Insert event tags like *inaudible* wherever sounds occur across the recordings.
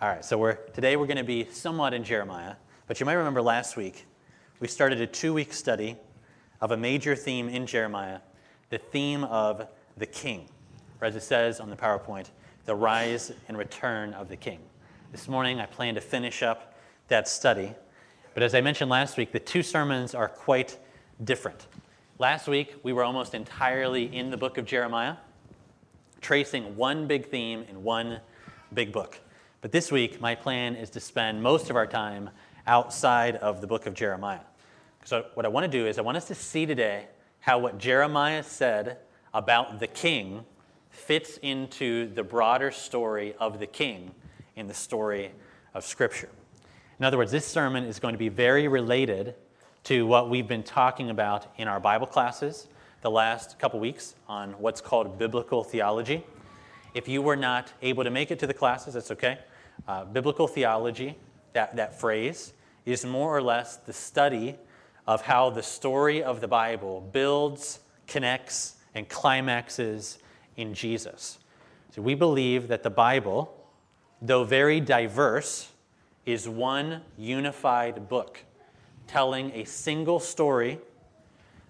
All right, so we're, today we're going to be somewhat in Jeremiah, but you might remember last week we started a two week study of a major theme in Jeremiah, the theme of the king, or as it says on the PowerPoint, the rise and return of the king. This morning I plan to finish up that study, but as I mentioned last week, the two sermons are quite different. Last week we were almost entirely in the book of Jeremiah, tracing one big theme in one big book. But this week, my plan is to spend most of our time outside of the book of Jeremiah. So, what I want to do is, I want us to see today how what Jeremiah said about the king fits into the broader story of the king in the story of Scripture. In other words, this sermon is going to be very related to what we've been talking about in our Bible classes the last couple weeks on what's called biblical theology. If you were not able to make it to the classes, that's okay. Uh, biblical theology, that, that phrase, is more or less the study of how the story of the Bible builds, connects, and climaxes in Jesus. So we believe that the Bible, though very diverse, is one unified book telling a single story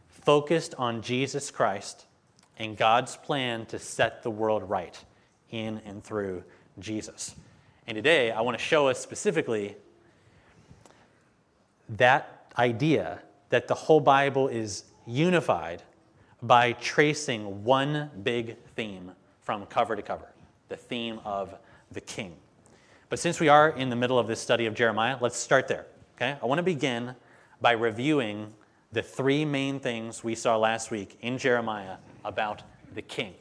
focused on Jesus Christ and God's plan to set the world right in and through Jesus. And today, I want to show us specifically that idea that the whole Bible is unified by tracing one big theme from cover to cover the theme of the king. But since we are in the middle of this study of Jeremiah, let's start there. Okay? I want to begin by reviewing the three main things we saw last week in Jeremiah about the king.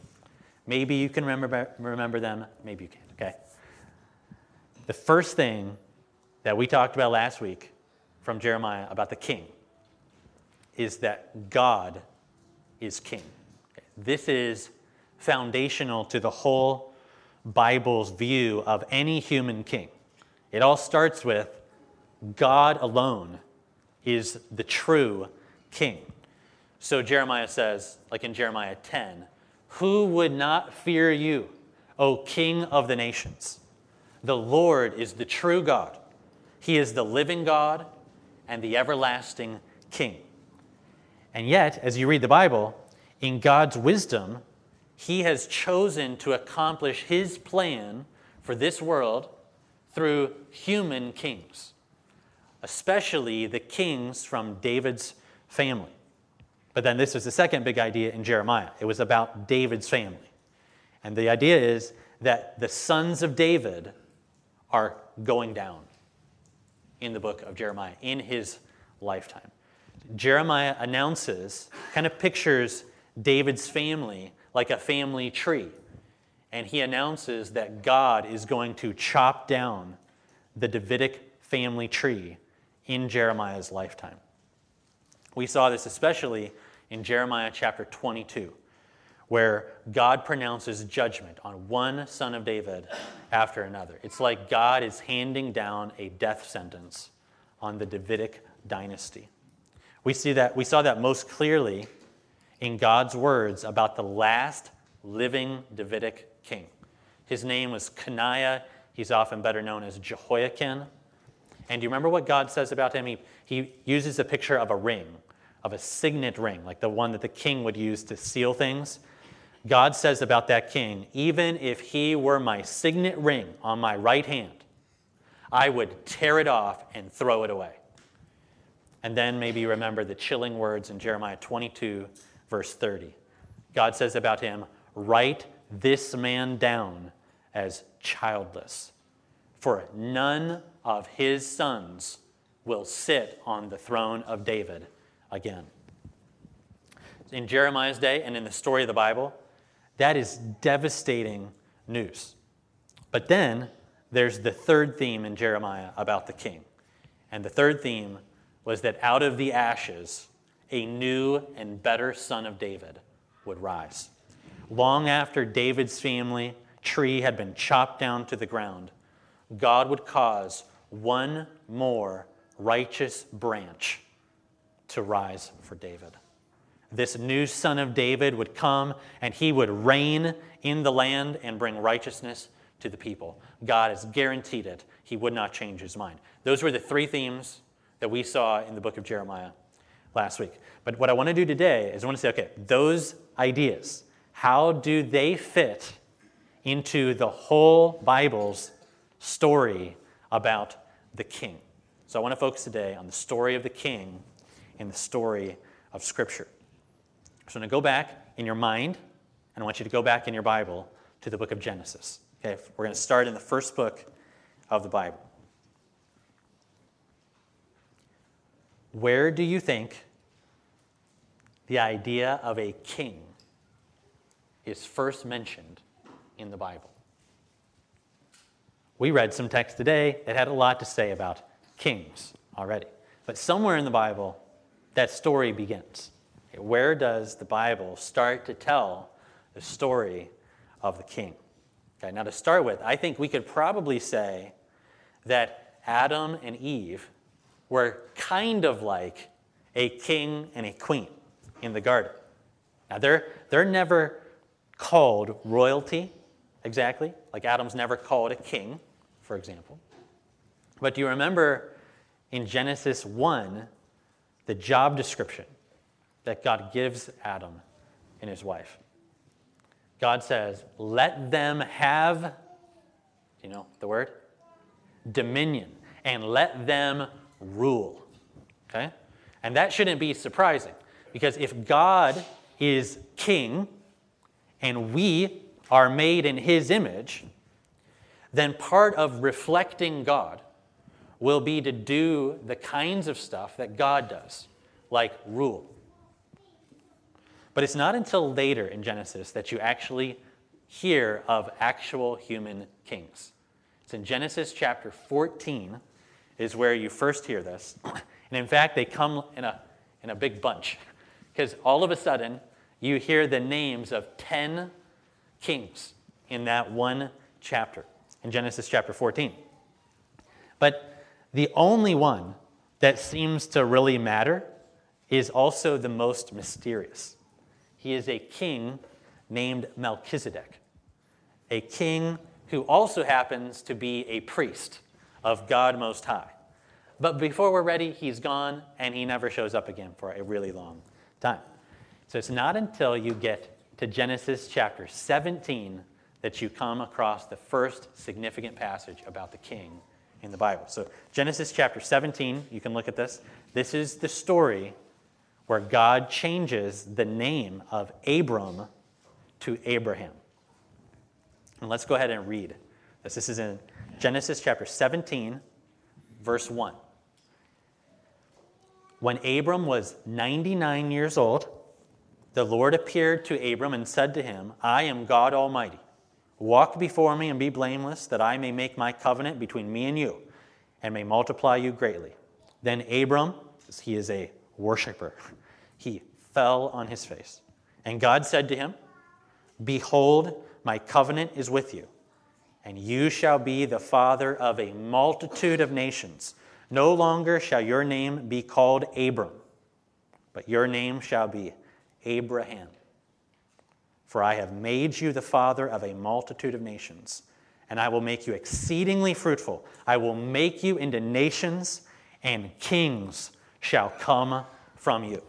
Maybe you can remember, remember them, maybe you can't, okay? The first thing that we talked about last week from Jeremiah about the king is that God is king. This is foundational to the whole Bible's view of any human king. It all starts with God alone is the true king. So Jeremiah says, like in Jeremiah 10, Who would not fear you, O King of the nations? The Lord is the true God. He is the living God and the everlasting King. And yet, as you read the Bible, in God's wisdom, He has chosen to accomplish His plan for this world through human kings, especially the kings from David's family. But then this was the second big idea in Jeremiah. It was about David's family. And the idea is that the sons of David are going down in the book of Jeremiah in his lifetime. Jeremiah announces, kind of pictures David's family like a family tree. And he announces that God is going to chop down the Davidic family tree in Jeremiah's lifetime. We saw this especially in Jeremiah chapter 22 where God pronounces judgment on one son of David after another. It's like God is handing down a death sentence on the Davidic dynasty. We, see that, we saw that most clearly in God's words about the last living Davidic king. His name was Coniah. He's often better known as Jehoiachin. And do you remember what God says about him? He, he uses a picture of a ring, of a signet ring, like the one that the king would use to seal things. God says about that king, even if he were my signet ring on my right hand, I would tear it off and throw it away. And then maybe remember the chilling words in Jeremiah 22, verse 30. God says about him, Write this man down as childless, for none of his sons will sit on the throne of David again. In Jeremiah's day and in the story of the Bible, that is devastating news. But then there's the third theme in Jeremiah about the king. And the third theme was that out of the ashes, a new and better son of David would rise. Long after David's family tree had been chopped down to the ground, God would cause one more righteous branch to rise for David this new son of David would come and he would reign in the land and bring righteousness to the people. God has guaranteed it. He would not change his mind. Those were the three themes that we saw in the book of Jeremiah last week. But what I want to do today is I want to say, okay, those ideas, how do they fit into the whole Bible's story about the king? So I want to focus today on the story of the king in the story of Scripture. So I'm going to go back in your mind, and I want you to go back in your Bible to the book of Genesis. Okay, we're going to start in the first book of the Bible. Where do you think the idea of a king is first mentioned in the Bible? We read some text today that had a lot to say about kings already. But somewhere in the Bible, that story begins. Where does the Bible start to tell the story of the king? Okay, now to start with, I think we could probably say that Adam and Eve were kind of like a king and a queen in the garden. Now they're, they're never called royalty exactly, like Adam's never called a king, for example. But do you remember in Genesis 1 the job description that God gives Adam and his wife. God says, Let them have, you know the word? Dominion, and let them rule. Okay? And that shouldn't be surprising because if God is king and we are made in his image, then part of reflecting God will be to do the kinds of stuff that God does, like rule. But it's not until later in Genesis that you actually hear of actual human kings. It's in Genesis chapter 14 is where you first hear this. And in fact, they come in a, in a big bunch because all of a sudden you hear the names of 10 kings in that one chapter, in Genesis chapter 14. But the only one that seems to really matter is also the most mysterious. He is a king named Melchizedek, a king who also happens to be a priest of God Most High. But before we're ready, he's gone and he never shows up again for a really long time. So it's not until you get to Genesis chapter 17 that you come across the first significant passage about the king in the Bible. So, Genesis chapter 17, you can look at this. This is the story where God changes the name of Abram to Abraham. And let's go ahead and read this. This is in Genesis chapter 17, verse 1. When Abram was 99 years old, the Lord appeared to Abram and said to him, I am God Almighty. Walk before me and be blameless, that I may make my covenant between me and you, and may multiply you greatly. Then Abram, he is a worshiper, he fell on his face. And God said to him, Behold, my covenant is with you, and you shall be the father of a multitude of nations. No longer shall your name be called Abram, but your name shall be Abraham for I have made you the father of a multitude of nations, and I will make you exceedingly fruitful. I will make you into nations, and kings shall come from you.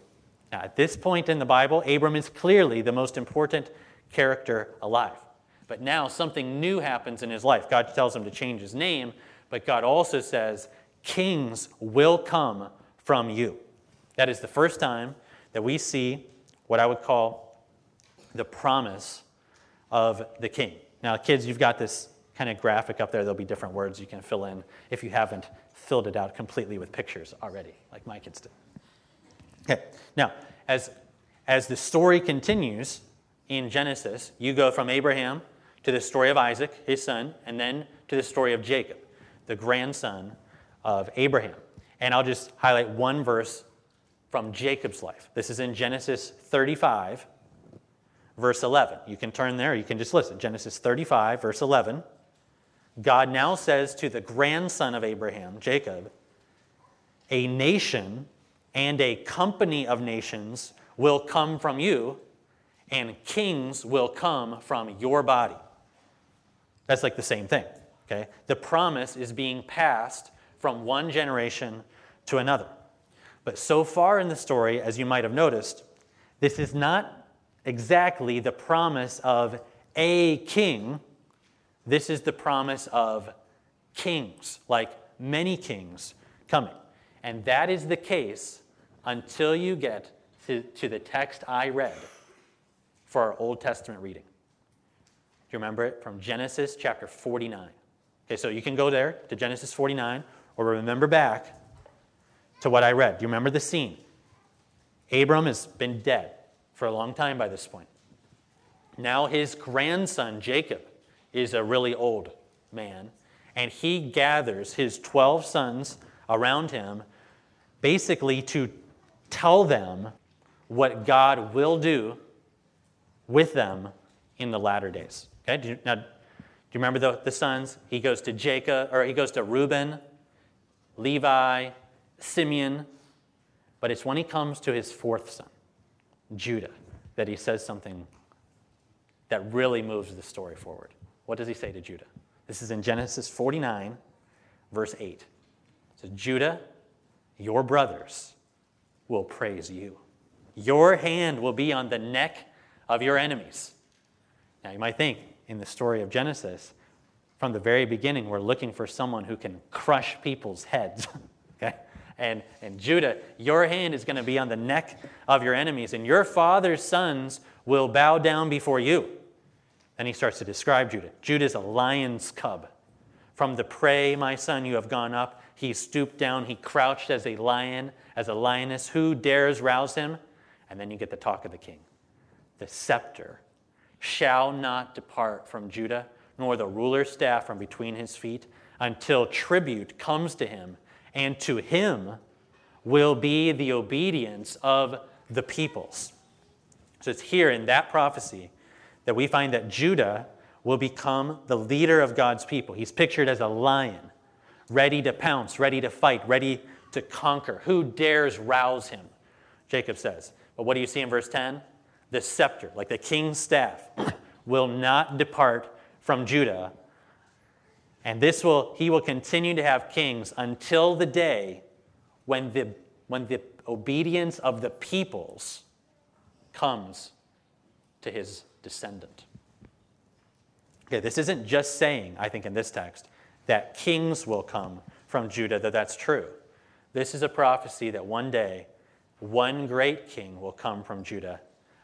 Now, at this point in the Bible, Abram is clearly the most important character alive. But now something new happens in his life. God tells him to change his name, but God also says, Kings will come from you. That is the first time that we see what I would call the promise of the king. Now, kids, you've got this kind of graphic up there. There'll be different words you can fill in if you haven't filled it out completely with pictures already, like my kids did. Okay, now, as, as the story continues in Genesis, you go from Abraham to the story of Isaac, his son, and then to the story of Jacob, the grandson of Abraham. And I'll just highlight one verse from Jacob's life. This is in Genesis 35, verse 11. You can turn there, you can just listen. Genesis 35, verse 11. God now says to the grandson of Abraham, Jacob, a nation and a company of nations will come from you, and kings will come from your body. That's like the same thing. Okay? The promise is being passed from one generation to another. But so far in the story, as you might have noticed, this is not exactly the promise of a king. This is the promise of kings, like many kings coming. And that is the case until you get to, to the text I read for our Old Testament reading. Do you remember it? From Genesis chapter 49. Okay, so you can go there to Genesis 49 or remember back to what I read. Do you remember the scene? Abram has been dead for a long time by this point. Now his grandson, Jacob, is a really old man, and he gathers his 12 sons around him basically to tell them what God will do with them in the latter days. Okay? Now, do you remember the, the sons? He goes to Jacob, or he goes to Reuben, Levi, Simeon, but it's when he comes to his fourth son, Judah, that he says something that really moves the story forward. What does he say to Judah? This is in Genesis 49, verse 8. Says, Judah, your brothers will praise you. Your hand will be on the neck of your enemies. Now, you might think in the story of Genesis, from the very beginning, we're looking for someone who can crush people's heads. *laughs* okay? And, and Judah, your hand is going to be on the neck of your enemies, and your father's sons will bow down before you. Then he starts to describe Judah. Judah is a lion's cub. From the prey, my son, you have gone up. He stooped down. He crouched as a lion, as a lioness. Who dares rouse him? And then you get the talk of the king. The scepter shall not depart from Judah, nor the ruler's staff from between his feet, until tribute comes to him and to him will be the obedience of the peoples. So it's here in that prophecy that we find that Judah will become the leader of God's people. He's pictured as a lion, ready to pounce, ready to fight, ready to conquer. Who dares rouse him? Jacob says. But what do you see in verse 10? The scepter, like the king's staff, *coughs* will not depart from Judah and this will, he will continue to have kings until the day when the, when the obedience of the peoples comes to his descendant. Okay, this isn't just saying, I think in this text, that kings will come from Judah, that that's true. This is a prophecy that one day one great king will come from Judah,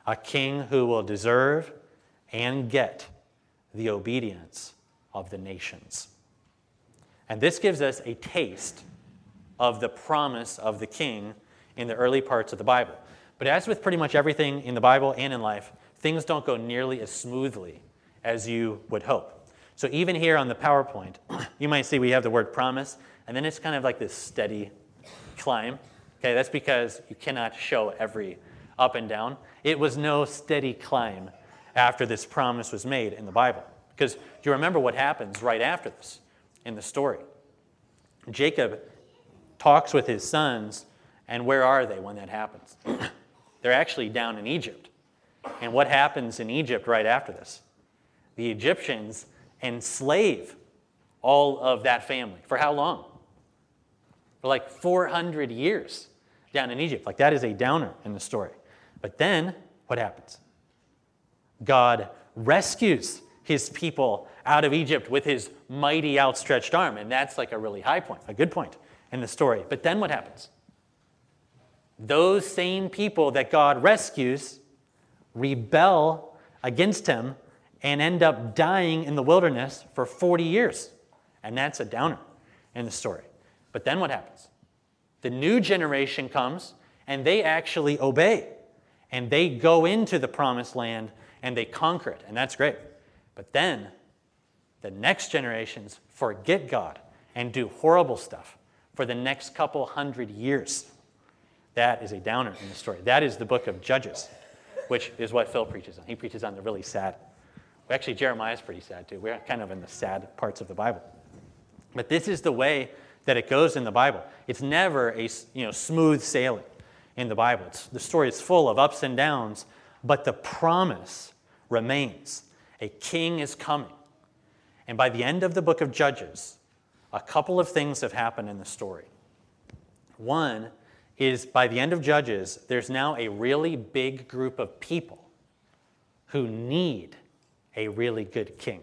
a king who will deserve and get the obedience of the nations. And this gives us a taste of the promise of the king in the early parts of the Bible. But as with pretty much everything in the Bible and in life, things don't go nearly as smoothly as you would hope. So even here on the PowerPoint, *clears throat* you might see we have the word promise, and then it's kind of like this steady climb. Okay, that's because you cannot show every up and down. It was no steady climb after this promise was made in the Bible. Because do you remember what happens right after this? in the story. Jacob talks with his sons, and where are they when that happens? *clears throat* They're actually down in Egypt. And what happens in Egypt right after this? The Egyptians enslave all of that family. For how long? For like 400 years down in Egypt. Like that is a downer in the story. But then what happens? God rescues his people out of Egypt with his mighty outstretched arm. And that's like a really high point, a good point in the story. But then what happens? Those same people that God rescues rebel against him and end up dying in the wilderness for 40 years. And that's a downer in the story. But then what happens? The new generation comes and they actually obey. And they go into the promised land and they conquer it. And that's great. But then the next generations forget God and do horrible stuff for the next couple hundred years. That is a downer in the story. That is the book of Judges, which is what Phil preaches on. He preaches on the really sad. Actually, Jeremiah is pretty sad too. We're kind of in the sad parts of the Bible. But this is the way that it goes in the Bible. It's never a you know, smooth sailing in the Bible. It's, the story is full of ups and downs, but the promise remains a king is coming, And by the end of the book of Judges, a couple of things have happened in the story. One is by the end of Judges, there's now a really big group of people who need a really good king.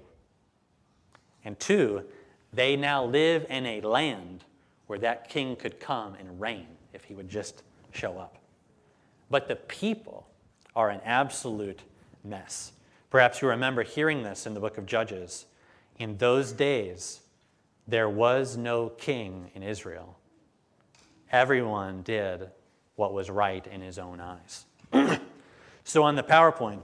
And two, they now live in a land where that king could come and reign if he would just show up. But the people are an absolute mess. Perhaps you remember hearing this in the book of Judges. In those days, there was no king in Israel. Everyone did what was right in his own eyes. *clears throat* so on the PowerPoint,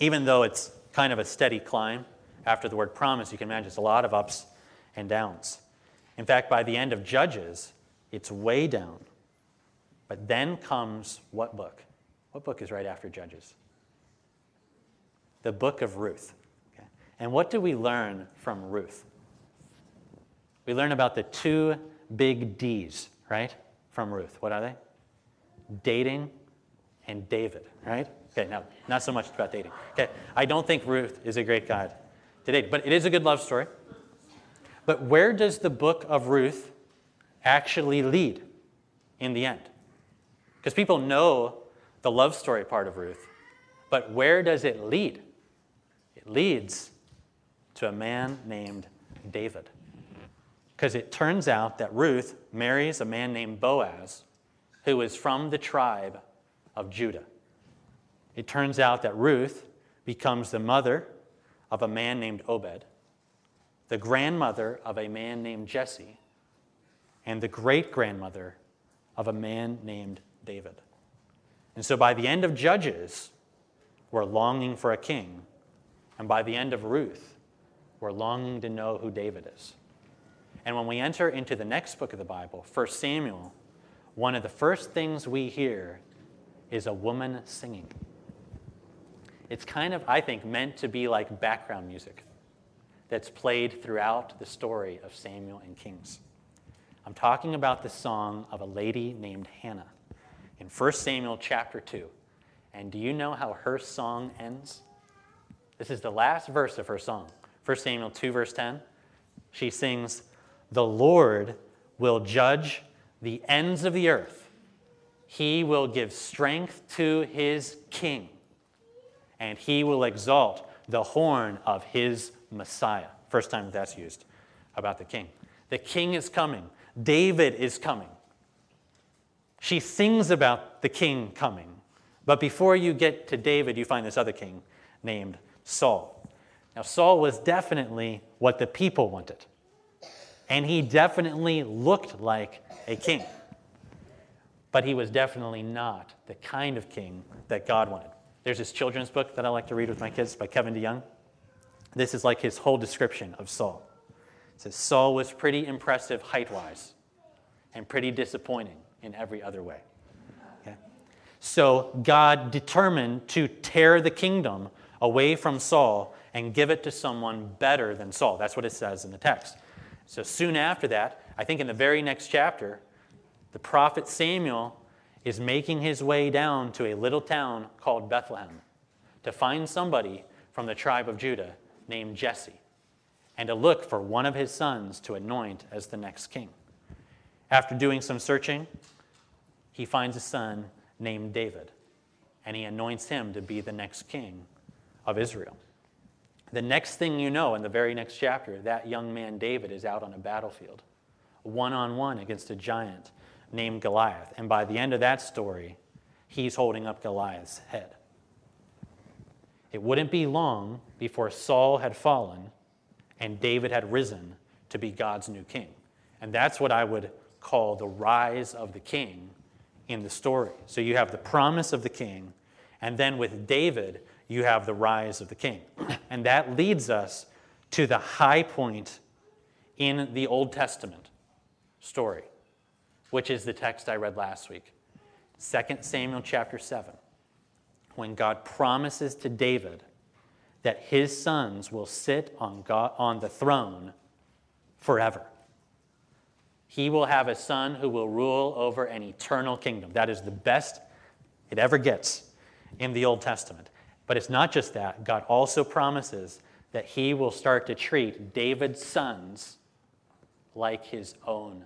even though it's kind of a steady climb after the word promise, you can imagine it's a lot of ups and downs. In fact, by the end of Judges, it's way down. But then comes what book? What book is right after Judges? The book of Ruth. Okay. And what do we learn from Ruth? We learn about the two big D's, right? From Ruth. What are they? Dating and David, right? Okay, now, not so much about dating. Okay, I don't think Ruth is a great guide to date, but it is a good love story. But where does the book of Ruth actually lead in the end? Because people know the love story part of Ruth, but where does it lead? It leads to a man named David. Because it turns out that Ruth marries a man named Boaz, who is from the tribe of Judah. It turns out that Ruth becomes the mother of a man named Obed, the grandmother of a man named Jesse, and the great grandmother of a man named David. And so by the end of Judges, we're longing for a king. And by the end of Ruth, we're longing to know who David is. And when we enter into the next book of the Bible, 1 Samuel, one of the first things we hear is a woman singing. It's kind of, I think, meant to be like background music that's played throughout the story of Samuel and Kings. I'm talking about the song of a lady named Hannah in 1 Samuel chapter 2. And do you know how her song ends? This is the last verse of her song. 1 Samuel 2, verse 10. She sings, The Lord will judge the ends of the earth. He will give strength to his king, and he will exalt the horn of his Messiah. First time that's used about the king. The king is coming. David is coming. She sings about the king coming. But before you get to David, you find this other king named Saul. Now, Saul was definitely what the people wanted, and he definitely looked like a king. But he was definitely not the kind of king that God wanted. There's this children's book that I like to read with my kids by Kevin DeYoung. This is like his whole description of Saul. It says Saul was pretty impressive height wise and pretty disappointing in every other way. Okay? So God determined to tear the kingdom away from Saul and give it to someone better than Saul. That's what it says in the text. So soon after that, I think in the very next chapter, the prophet Samuel is making his way down to a little town called Bethlehem to find somebody from the tribe of Judah named Jesse and to look for one of his sons to anoint as the next king. After doing some searching, he finds a son named David, and he anoints him to be the next king of Israel. The next thing you know, in the very next chapter, that young man David is out on a battlefield, one on one against a giant named Goliath. And by the end of that story, he's holding up Goliath's head. It wouldn't be long before Saul had fallen and David had risen to be God's new king. And that's what I would call the rise of the king in the story. So you have the promise of the king, and then with David, you have the rise of the king. *clears throat* And that leads us to the high point in the Old Testament story, which is the text I read last week 2 Samuel chapter 7, when God promises to David that his sons will sit on, God, on the throne forever. He will have a son who will rule over an eternal kingdom. That is the best it ever gets in the Old Testament. But it's not just that. God also promises that he will start to treat David's sons like his own.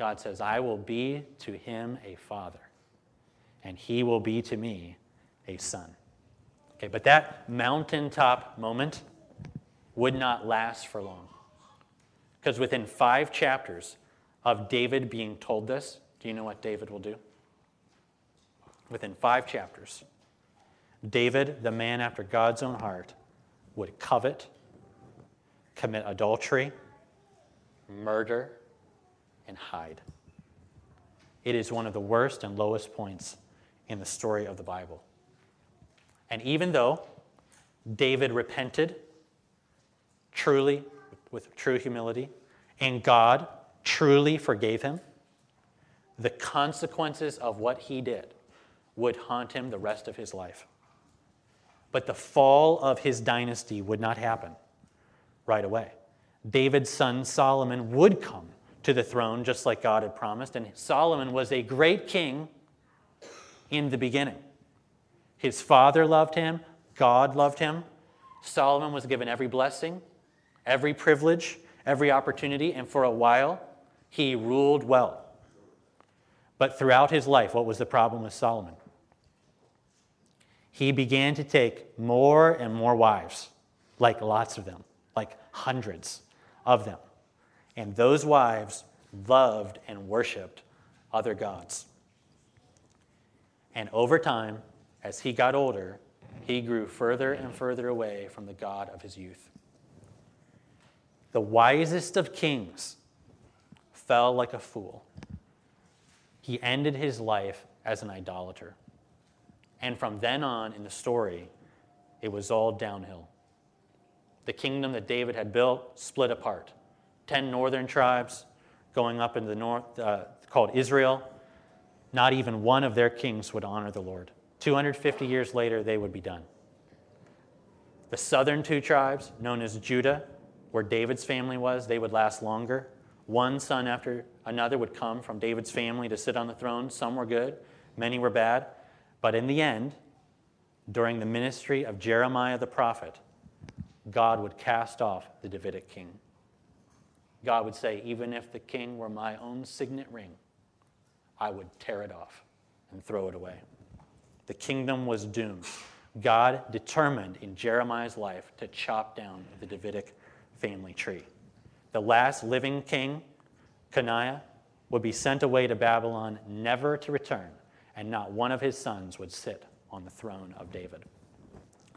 God says, I will be to him a father, and he will be to me a son. Okay, but that mountaintop moment would not last for long. Because within five chapters of David being told this, do you know what David will do? Within five chapters, David, the man after God's own heart, would covet, commit adultery, murder, and hide. It is one of the worst and lowest points in the story of the Bible. And even though David repented truly, with true humility, and God truly forgave him, the consequences of what he did would haunt him the rest of his life. But the fall of his dynasty would not happen right away. David's son Solomon would come to the throne just like God had promised, and Solomon was a great king in the beginning. His father loved him, God loved him. Solomon was given every blessing, every privilege, every opportunity, and for a while, he ruled well. But throughout his life, what was the problem with Solomon? he began to take more and more wives, like lots of them, like hundreds of them. And those wives loved and worshiped other gods. And over time, as he got older, he grew further and further away from the God of his youth. The wisest of kings fell like a fool. He ended his life as an idolater. And from then on in the story, it was all downhill. The kingdom that David had built split apart. Ten northern tribes going up into the north, uh, called Israel. Not even one of their kings would honor the Lord. 250 years later, they would be done. The southern two tribes, known as Judah, where David's family was, they would last longer. One son after another would come from David's family to sit on the throne. Some were good, many were bad. But in the end, during the ministry of Jeremiah the prophet, God would cast off the Davidic king. God would say, Even if the king were my own signet ring, I would tear it off and throw it away. The kingdom was doomed. God determined in Jeremiah's life to chop down the Davidic family tree. The last living king, Coniah, would be sent away to Babylon, never to return and not one of his sons would sit on the throne of David.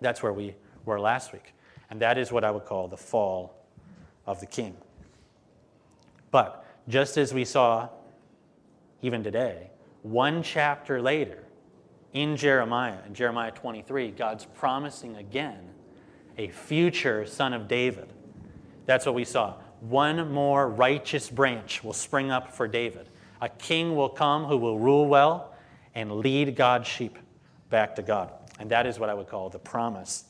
That's where we were last week. And that is what I would call the fall of the king. But just as we saw even today, one chapter later in Jeremiah, in Jeremiah 23, God's promising again a future son of David. That's what we saw. One more righteous branch will spring up for David. A king will come who will rule well and lead God's sheep back to God. And that is what I would call the promise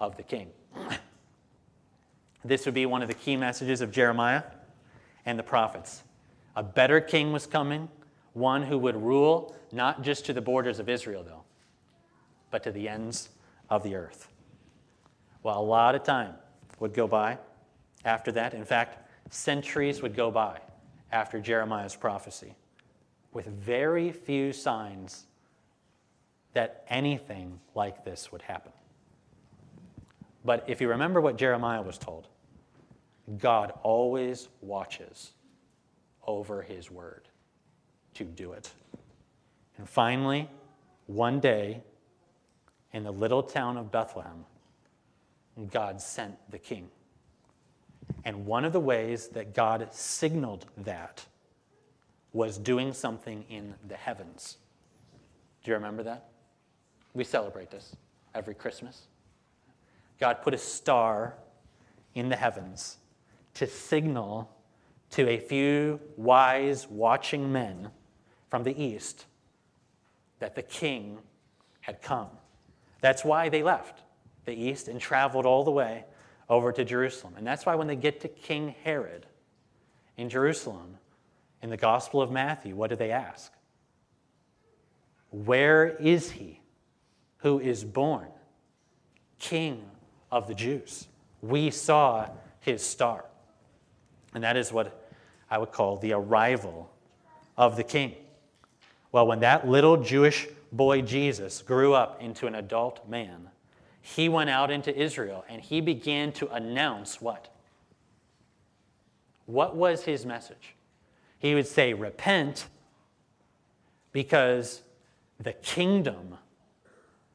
of the king. *clears throat* This would be one of the key messages of Jeremiah and the prophets. A better king was coming, one who would rule not just to the borders of Israel, though, but to the ends of the earth. Well, a lot of time would go by after that. In fact, centuries would go by after Jeremiah's prophecy with very few signs that anything like this would happen. But if you remember what Jeremiah was told, God always watches over his word to do it. And finally, one day, in the little town of Bethlehem, God sent the king. And one of the ways that God signaled that was doing something in the heavens. Do you remember that? We celebrate this every Christmas. God put a star in the heavens to signal to a few wise, watching men from the east that the king had come. That's why they left the east and traveled all the way over to Jerusalem. And that's why when they get to King Herod in Jerusalem, in the Gospel of Matthew, what do they ask? Where is he who is born King of the Jews. We saw his star. And that is what I would call the arrival of the king. Well, when that little Jewish boy Jesus grew up into an adult man, he went out into Israel and he began to announce what? What was his message? He would say, Repent because the kingdom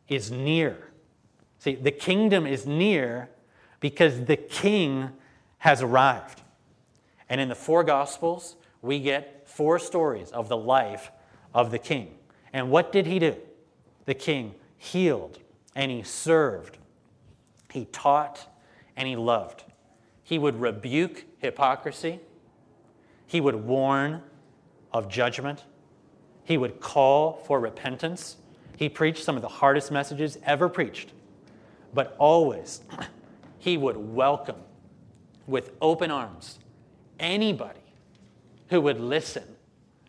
is near. See, the kingdom is near because the king has arrived. And in the four gospels, we get four stories of the life of the king. And what did he do? The king healed and he served, he taught and he loved. He would rebuke hypocrisy, he would warn of judgment, he would call for repentance. He preached some of the hardest messages ever preached, but always *clears throat* he would welcome with open arms anybody who would listen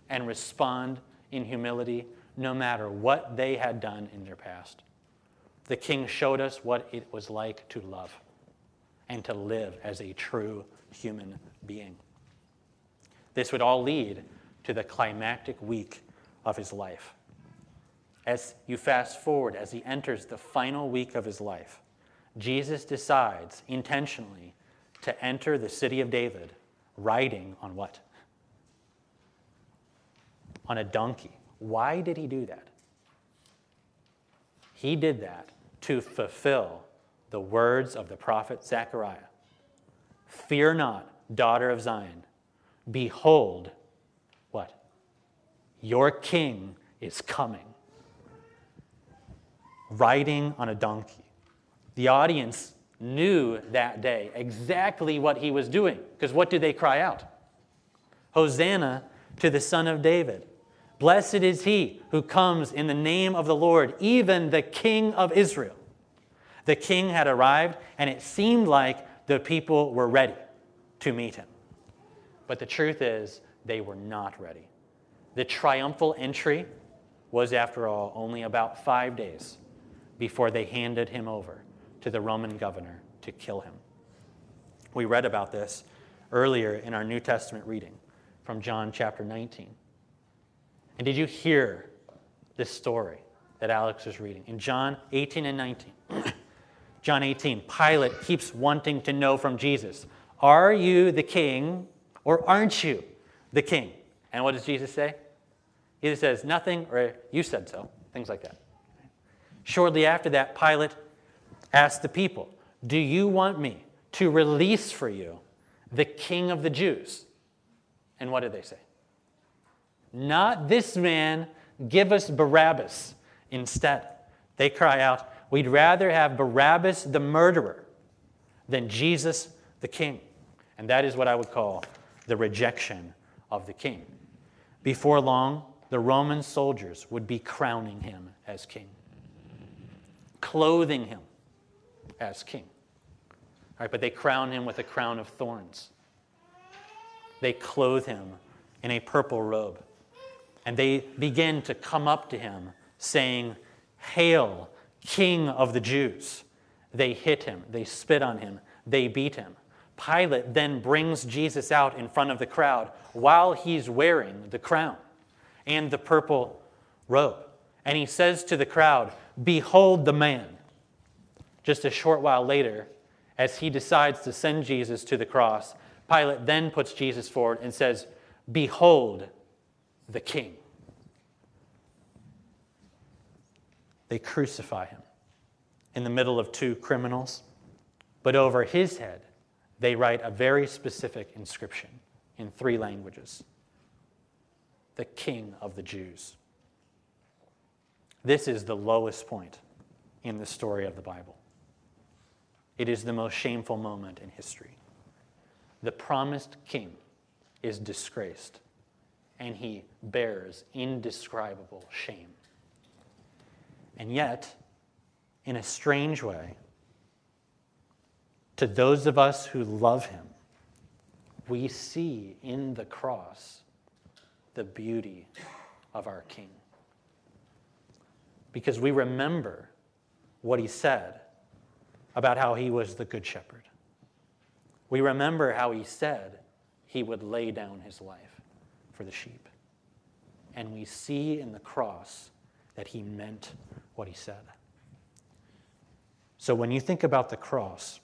and respond in humility no matter what they had done in their past. The king showed us what it was like to love and to live as a true human being. This would all lead to the climactic week of his life. As you fast forward, as he enters the final week of his life, Jesus decides intentionally to enter the city of David riding on what? On a donkey. Why did he do that? He did that to fulfill the words of the prophet Zechariah Fear not, daughter of Zion. Behold, what? Your king is coming, riding on a donkey. The audience knew that day exactly what he was doing. Because what did they cry out? Hosanna to the Son of David. Blessed is he who comes in the name of the Lord, even the King of Israel. The king had arrived, and it seemed like the people were ready to meet him. But the truth is, they were not ready. The triumphal entry was, after all, only about five days before they handed him over to the Roman governor to kill him. We read about this earlier in our New Testament reading from John chapter 19. And did you hear this story that Alex was reading? In John 18 and 19. *clears throat* John 18, Pilate keeps wanting to know from Jesus, Are you the king or aren't you the king? And what does Jesus say? He either says nothing or you said so, things like that. Shortly after that, Pilate asked the people, Do you want me to release for you the king of the Jews? And what did they say? Not this man, give us Barabbas instead. They cry out, We'd rather have Barabbas the murderer than Jesus the king. And that is what I would call the rejection of the king. Before long, the Roman soldiers would be crowning him as king, clothing him as king. All right, but they crown him with a crown of thorns. They clothe him in a purple robe. And they begin to come up to him, saying, Hail, King of the Jews. They hit him, they spit on him, they beat him. Pilate then brings Jesus out in front of the crowd while he's wearing the crown and the purple robe. And he says to the crowd, Behold the man. Just a short while later, as he decides to send Jesus to the cross, Pilate then puts Jesus forward and says, Behold the king. They crucify him in the middle of two criminals, but over his head, they write a very specific inscription in three languages the King of the Jews. This is the lowest point in the story of the Bible. It is the most shameful moment in history. The promised king is disgraced, and he bears indescribable shame. And yet, in a strange way, to those of us who love him, we see in the cross the beauty of our King. Because we remember what he said about how he was the good shepherd. We remember how he said he would lay down his life for the sheep. And we see in the cross that he meant what he said. So when you think about the cross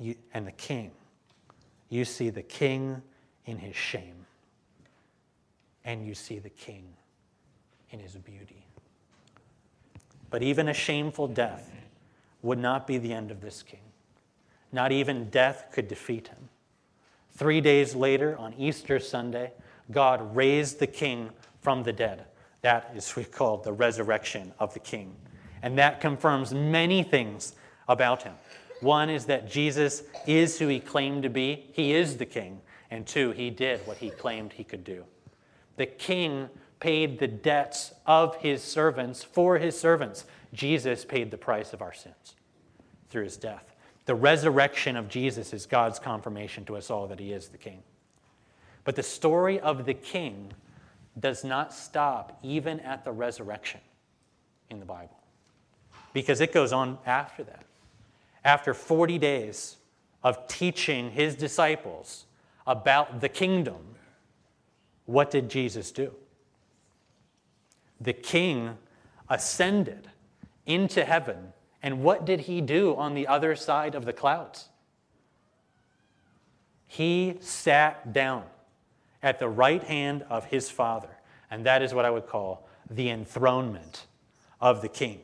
you, and the king, you see the king in his shame, and you see the king in his beauty. But even a shameful death would not be the end of this king. Not even death could defeat him. Three days later, on Easter Sunday, God raised the king from the dead. That is we call the resurrection of the king. And that confirms many things about him. One is that Jesus is who he claimed to be, he is the king. And two, he did what he claimed he could do. The king paid the debts of his servants for his servants. Jesus paid the price of our sins through his death. The resurrection of Jesus is God's confirmation to us all that he is the king. But the story of the king does not stop even at the resurrection in the Bible because it goes on after that. After 40 days of teaching his disciples about the kingdom, what did Jesus do? The king ascended into heaven. And what did he do on the other side of the clouds? He sat down at the right hand of his Father. And that is what I would call the enthronement of the king.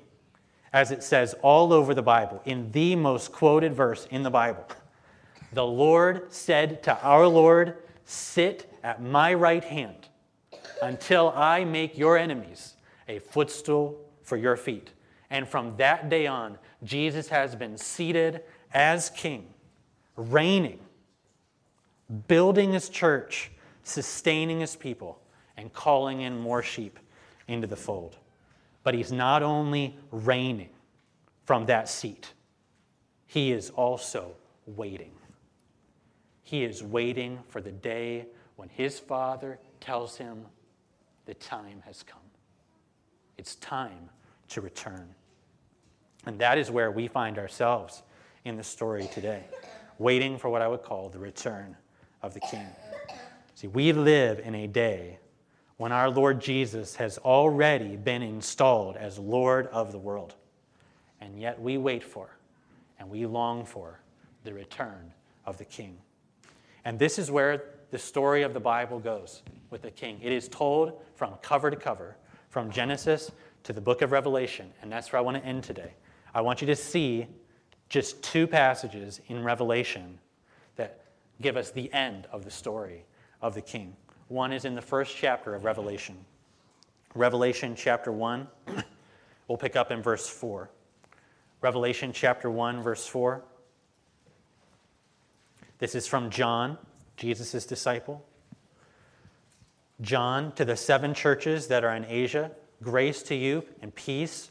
As it says all over the Bible, in the most quoted verse in the Bible, the Lord said to our Lord, Sit at my right hand until I make your enemies a footstool for your feet. And from that day on, Jesus has been seated as king, reigning, building his church, sustaining his people, and calling in more sheep into the fold. But he's not only reigning from that seat, he is also waiting. He is waiting for the day when his Father tells him the time has come. It's time to return. And that is where we find ourselves in the story today, waiting for what I would call the return of the King. See, we live in a day when our Lord Jesus has already been installed as Lord of the world. And yet we wait for and we long for the return of the King. And this is where the story of the Bible goes with the king. It is told from cover to cover, from Genesis to the book of Revelation. And that's where I want to end today. I want you to see just two passages in Revelation that give us the end of the story of the king. One is in the first chapter of Revelation. Revelation chapter 1, *clears throat* we'll pick up in verse 4. Revelation chapter 1, verse 4. This is from John, Jesus' disciple. John, to the seven churches that are in Asia, grace to you and peace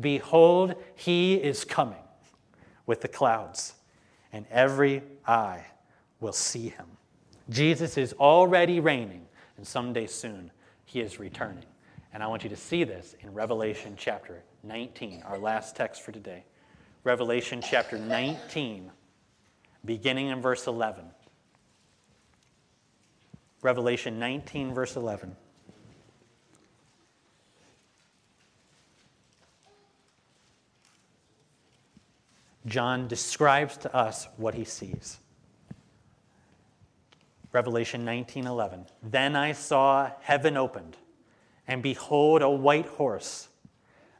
Behold, he is coming with the clouds, and every eye will see him. Jesus is already reigning, and someday soon he is returning. And I want you to see this in Revelation chapter 19, our last text for today. Revelation chapter 19, beginning in verse 11. Revelation 19, verse 11. John describes to us what he sees. Revelation 19:11. Then I saw heaven opened, and behold a white horse.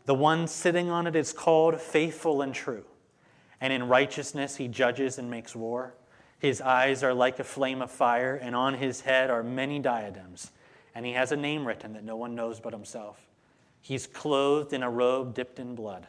The one sitting on it is called faithful and true, and in righteousness he judges and makes war. His eyes are like a flame of fire, and on his head are many diadems, and he has a name written that no one knows but himself. He's clothed in a robe dipped in blood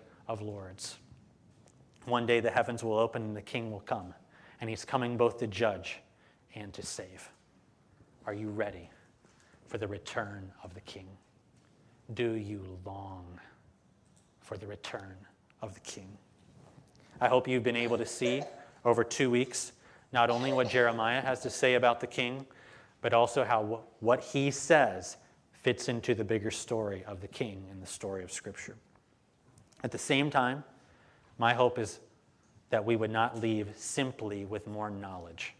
of Lords. One day the heavens will open and the king will come, and he's coming both to judge and to save. Are you ready for the return of the king? Do you long for the return of the king? I hope you've been able to see over two weeks not only what Jeremiah has to say about the king, but also how what he says fits into the bigger story of the king in the story of Scripture. At the same time, my hope is that we would not leave simply with more knowledge.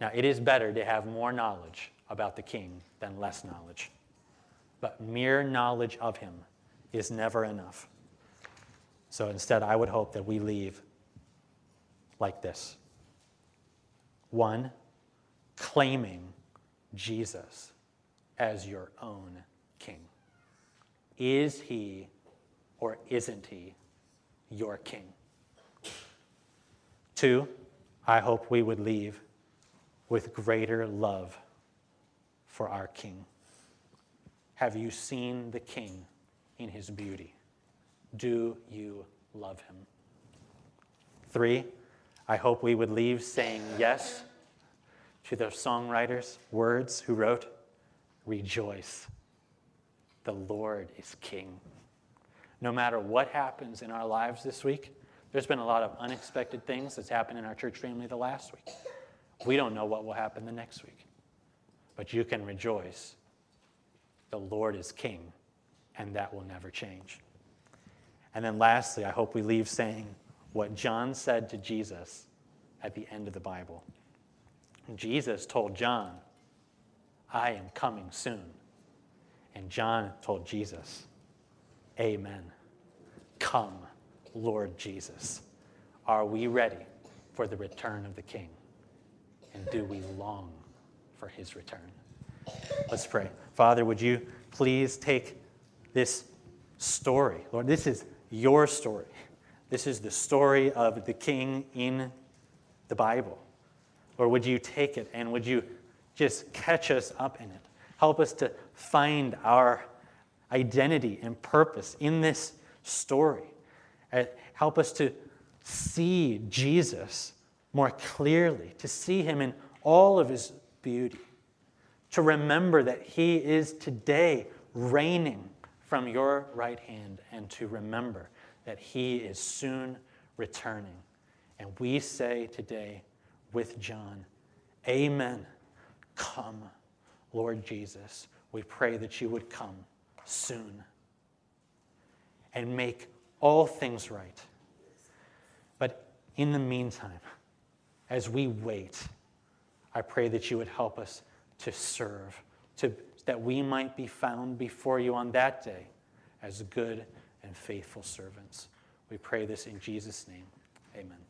Now, it is better to have more knowledge about the king than less knowledge. But mere knowledge of him is never enough. So instead, I would hope that we leave like this one, claiming Jesus as your own king. Is he or isn't he your king. Two, I hope we would leave with greater love for our king. Have you seen the king in his beauty? Do you love him? Three, I hope we would leave saying yes to the songwriter's words who wrote, Rejoice, the Lord is king no matter what happens in our lives this week, there's been a lot of unexpected things that's happened in our church family the last week. We don't know what will happen the next week. But you can rejoice. The Lord is king, and that will never change. And then lastly, I hope we leave saying what John said to Jesus at the end of the Bible. Jesus told John, I am coming soon. And John told Jesus, Amen. Come, Lord Jesus. Are we ready for the return of the King? And do we long for his return? Let's pray. Father, would you please take this story? Lord, this is your story. This is the story of the King in the Bible. Or would you take it and would you just catch us up in it? Help us to find our identity and purpose in this story. Uh, help us to see Jesus more clearly, to see him in all of his beauty, to remember that he is today reigning from your right hand, and to remember that he is soon returning. And we say today with John, Amen. Come, Lord Jesus. We pray that you would come soon and make all things right. But in the meantime, as we wait, I pray that you would help us to serve, to, that we might be found before you on that day as good and faithful servants. We pray this in Jesus' name. Amen.